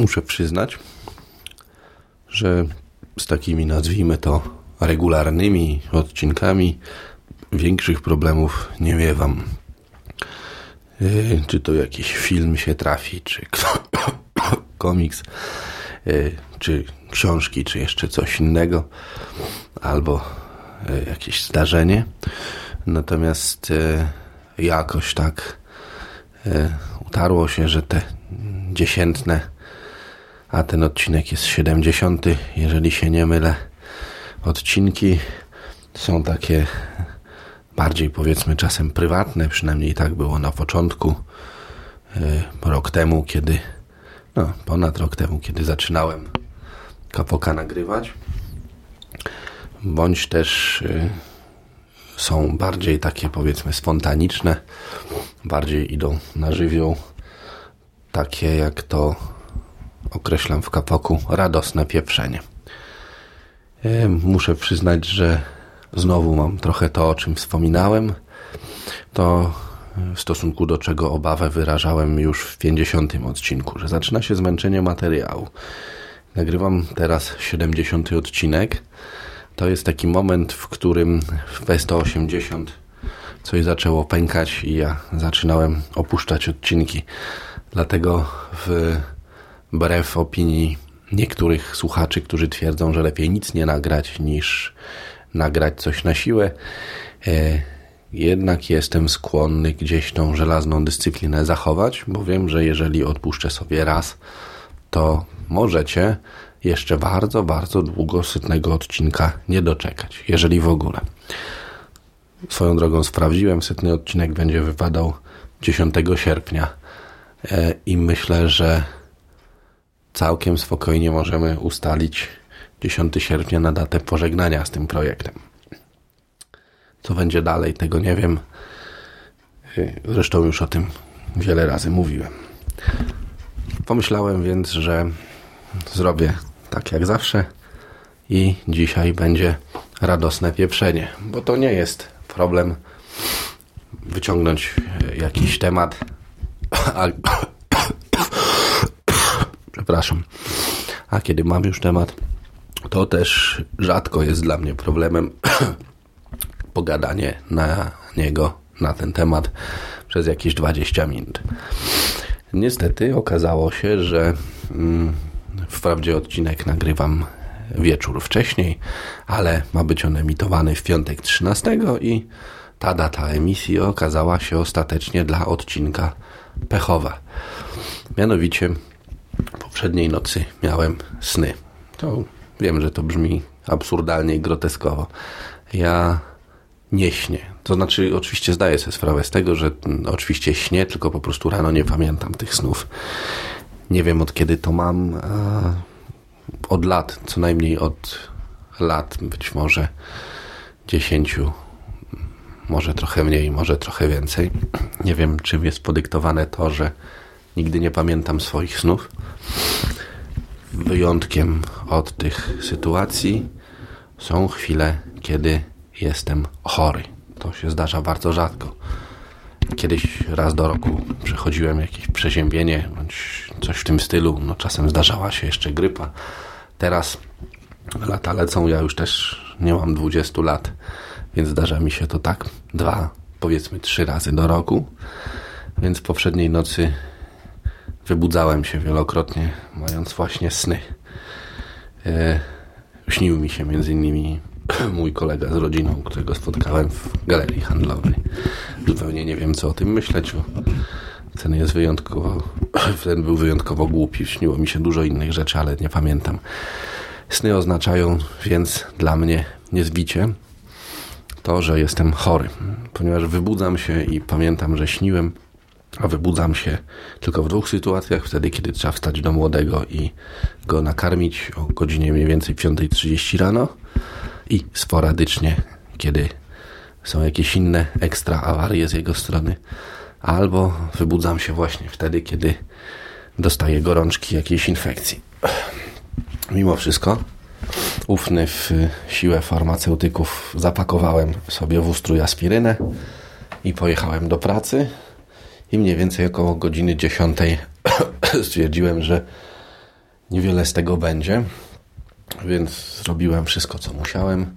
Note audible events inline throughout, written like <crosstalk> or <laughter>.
muszę przyznać, że z takimi, nazwijmy to, regularnymi odcinkami większych problemów nie miewam. Yy, czy to jakiś film się trafi, czy <coughs> komiks, yy, czy książki, czy jeszcze coś innego, albo yy, jakieś zdarzenie. Natomiast jakoś tak utarło się, że te dziesiętne, a ten odcinek jest siedemdziesiąty, jeżeli się nie mylę, odcinki są takie bardziej powiedzmy czasem prywatne, przynajmniej tak było na początku, rok temu, kiedy, no ponad rok temu, kiedy zaczynałem kapoka nagrywać, bądź też są bardziej takie powiedzmy spontaniczne, bardziej idą na żywioł, takie jak to określam w kapoku, radosne pieprzenie. Muszę przyznać, że znowu mam trochę to, o czym wspominałem. To w stosunku do czego obawę wyrażałem już w 50 odcinku, że zaczyna się zmęczenie materiału. Nagrywam teraz 70 odcinek. To jest taki moment, w którym w B180 coś zaczęło pękać i ja zaczynałem opuszczać odcinki. Dlatego wbrew opinii niektórych słuchaczy, którzy twierdzą, że lepiej nic nie nagrać niż nagrać coś na siłę, e, jednak jestem skłonny gdzieś tą żelazną dyscyplinę zachować, bo wiem, że jeżeli odpuszczę sobie raz, to możecie jeszcze bardzo, bardzo długo sytnego odcinka nie doczekać, jeżeli w ogóle. Swoją drogą sprawdziłem, sytny odcinek będzie wypadał 10 sierpnia e, i myślę, że całkiem spokojnie możemy ustalić 10 sierpnia na datę pożegnania z tym projektem. Co będzie dalej, tego nie wiem. Y, zresztą już o tym wiele razy mówiłem. Pomyślałem więc, że zrobię tak jak zawsze i dzisiaj będzie radosne pieprzenie, bo to nie jest problem wyciągnąć jakiś temat. <coughs> Przepraszam. A kiedy mam już temat, to też rzadko jest dla mnie problemem <clears throat> pogadanie na niego, na ten temat przez jakieś 20 minut. Niestety okazało się, że mm, wprawdzie odcinek nagrywam wieczór wcześniej, ale ma być on emitowany w piątek 13 i ta data emisji okazała się ostatecznie dla odcinka pechowa. Mianowicie poprzedniej nocy miałem sny. To wiem, że to brzmi absurdalnie i groteskowo. Ja nie śnię. To znaczy, oczywiście zdaję sobie sprawę z tego, że oczywiście śnię, tylko po prostu rano nie pamiętam tych snów. Nie wiem od kiedy to mam. Od lat, co najmniej od lat, być może dziesięciu, może trochę mniej, może trochę więcej. Nie wiem, czym jest podyktowane to, że nigdy nie pamiętam swoich snów. Wyjątkiem od tych sytuacji są chwile, kiedy jestem chory. To się zdarza bardzo rzadko. Kiedyś raz do roku przechodziłem jakieś przeziębienie bądź coś w tym stylu. No, czasem zdarzała się jeszcze grypa. Teraz lata lecą, ja już też nie mam 20 lat, więc zdarza mi się to tak dwa, powiedzmy trzy razy do roku. Więc poprzedniej nocy wybudzałem się wielokrotnie, mając właśnie sny. E, śnił mi się między innymi <clears throat> mój kolega z rodziną, którego spotkałem w galerii handlowej. Zupełnie nie wiem, co o tym myśleć. Ten jest wyjątkowo, <clears throat> ten był wyjątkowo głupi. Śniło mi się dużo innych rzeczy, ale nie pamiętam. Sny oznaczają więc dla mnie niezbicie to, że jestem chory, ponieważ wybudzam się i pamiętam, że śniłem, a wybudzam się tylko w dwóch sytuacjach. Wtedy, kiedy trzeba wstać do młodego i go nakarmić o godzinie mniej więcej 5.30 rano i sporadycznie, kiedy są jakieś inne ekstra awarie z jego strony, albo wybudzam się właśnie wtedy, kiedy dostaję gorączki jakiejś infekcji. Mimo wszystko, ufny w siłę farmaceutyków, zapakowałem sobie w ustrój aspirynę i pojechałem do pracy. I mniej więcej około godziny 10 <coughs> stwierdziłem, że niewiele z tego będzie, więc zrobiłem wszystko, co musiałem.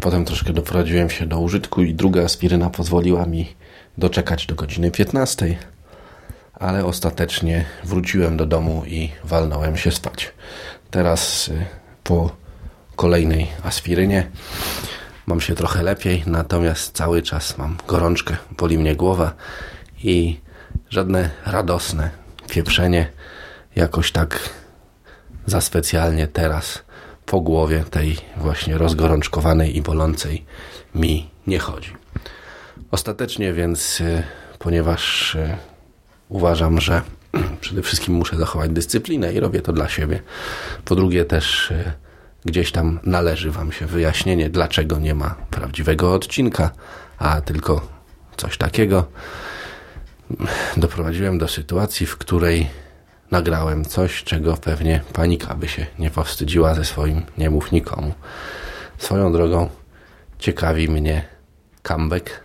Potem troszkę doprowadziłem się do użytku i druga aspiryna pozwoliła mi doczekać do godziny 15, ale ostatecznie wróciłem do domu i walnąłem się spać. Teraz y, po kolejnej aspirynie mam się trochę lepiej, natomiast cały czas mam gorączkę, boli mnie głowa i żadne radosne pieprzenie jakoś tak za specjalnie teraz po głowie tej właśnie rozgorączkowanej i bolącej mi nie chodzi. Ostatecznie więc, y, ponieważ y, uważam, że <clears throat> przede wszystkim muszę zachować dyscyplinę i robię to dla siebie. Po drugie też y, gdzieś tam należy Wam się wyjaśnienie, dlaczego nie ma prawdziwego odcinka, a tylko coś takiego. Doprowadziłem do sytuacji, w której nagrałem coś, czego pewnie panika by się nie powstydziła ze swoim nie mów nikomu. Swoją drogą ciekawi mnie comeback.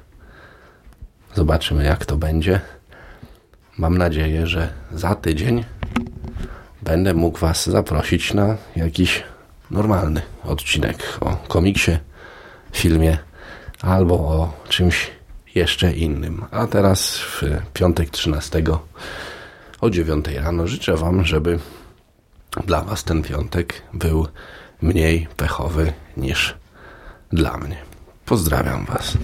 Zobaczymy jak to będzie. Mam nadzieję, że za tydzień będę mógł Was zaprosić na jakiś normalny odcinek o komiksie, filmie albo o czymś jeszcze innym. A teraz w piątek 13 o 9 rano życzę Wam, żeby dla Was ten piątek był mniej pechowy niż dla mnie. Pozdrawiam Was.